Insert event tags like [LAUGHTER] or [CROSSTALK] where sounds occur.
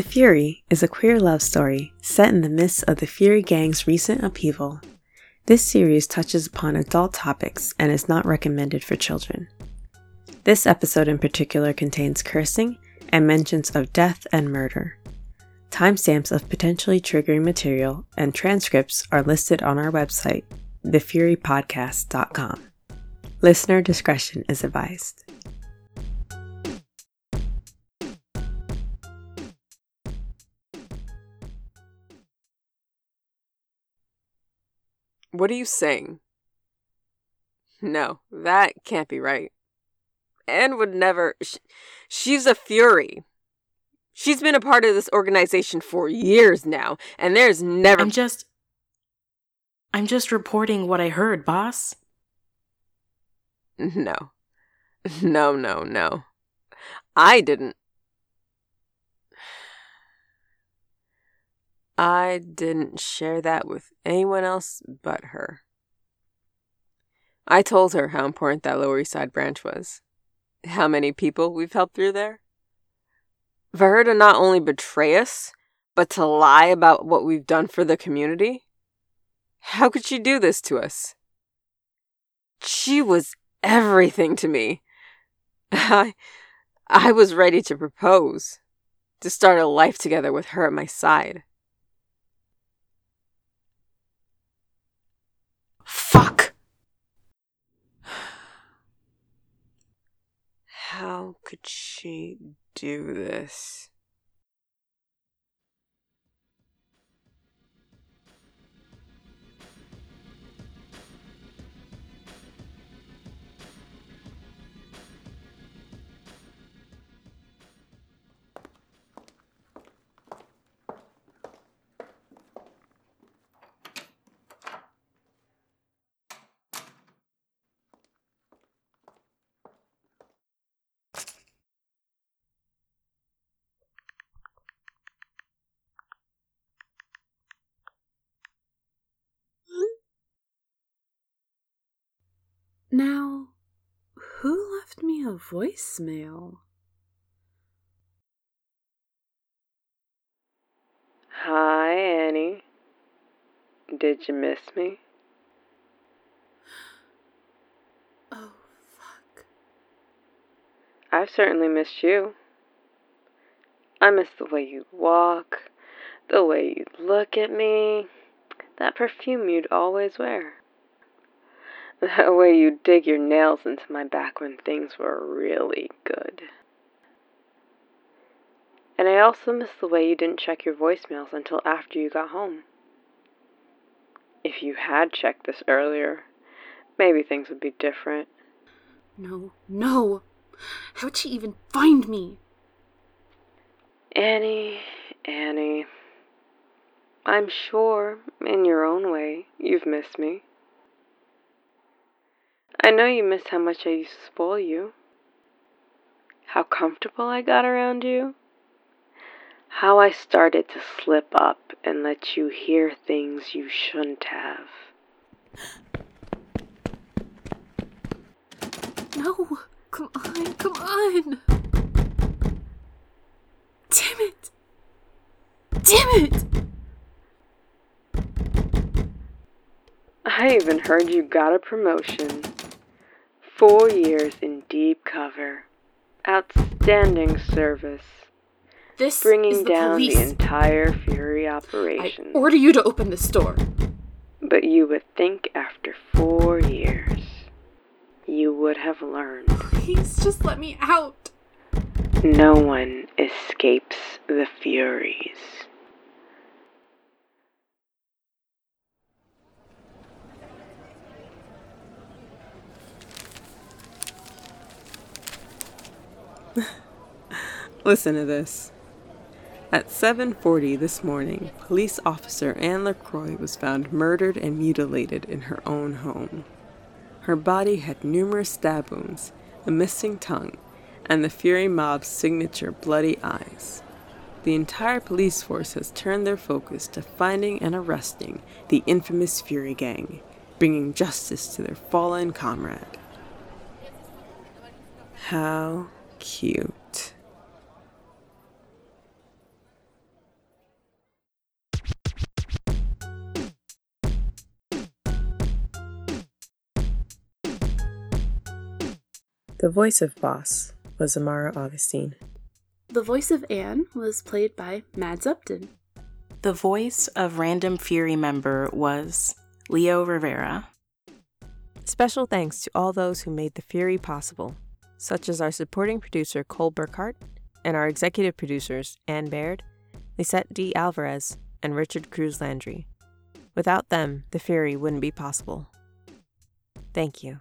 The Fury is a queer love story set in the midst of the Fury Gang's recent upheaval. This series touches upon adult topics and is not recommended for children. This episode in particular contains cursing and mentions of death and murder. Timestamps of potentially triggering material and transcripts are listed on our website, thefurypodcast.com. Listener discretion is advised. What are you saying? No, that can't be right. Anne would never. Sh- she's a fury. She's been a part of this organization for years now, and there's never. I'm just. I'm just reporting what I heard, boss. No. No, no, no. I didn't. I didn't share that with anyone else but her. I told her how important that Lower East Side branch was. How many people we've helped through there. For her to not only betray us, but to lie about what we've done for the community? How could she do this to us? She was everything to me. I I was ready to propose, to start a life together with her at my side. Fuck! How could she do this? Who left me a voicemail? Hi, Annie. Did you miss me? [GASPS] Oh, fuck. I've certainly missed you. I miss the way you walk, the way you look at me, that perfume you'd always wear. That way you'd dig your nails into my back when things were really good. And I also miss the way you didn't check your voicemails until after you got home. If you had checked this earlier, maybe things would be different. No, no. How'd she even find me? Annie, Annie, I'm sure, in your own way, you've missed me. I know you miss how much I used to spoil you. How comfortable I got around you. How I started to slip up and let you hear things you shouldn't have. No, come on, come on. Damn it. Damn it. I even heard you got a promotion. Four years in deep cover. Outstanding service. This Bringing is the down police. the entire Fury operation. I order you to open this door. But you would think after four years, you would have learned. Please just let me out. No one escapes the Furies. Listen to this. At 7:40 this morning, police officer Anne LaCroix was found murdered and mutilated in her own home. Her body had numerous stab wounds, a missing tongue, and the Fury mob's signature bloody eyes. The entire police force has turned their focus to finding and arresting the infamous Fury Gang, bringing justice to their fallen comrade. How cute. The voice of Boss was Amara Augustine. The voice of Anne was played by Mads Upton. The voice of Random Fury member was Lio Rivera. Special thanks to all those who made the Fury possible, such as our supporting producer Cole Burkhart and our executive producers Anne Baird, Lisette D. Alvarez, and Richard Cruz Landry. Without them, the Fury wouldn't be possible. Thank you.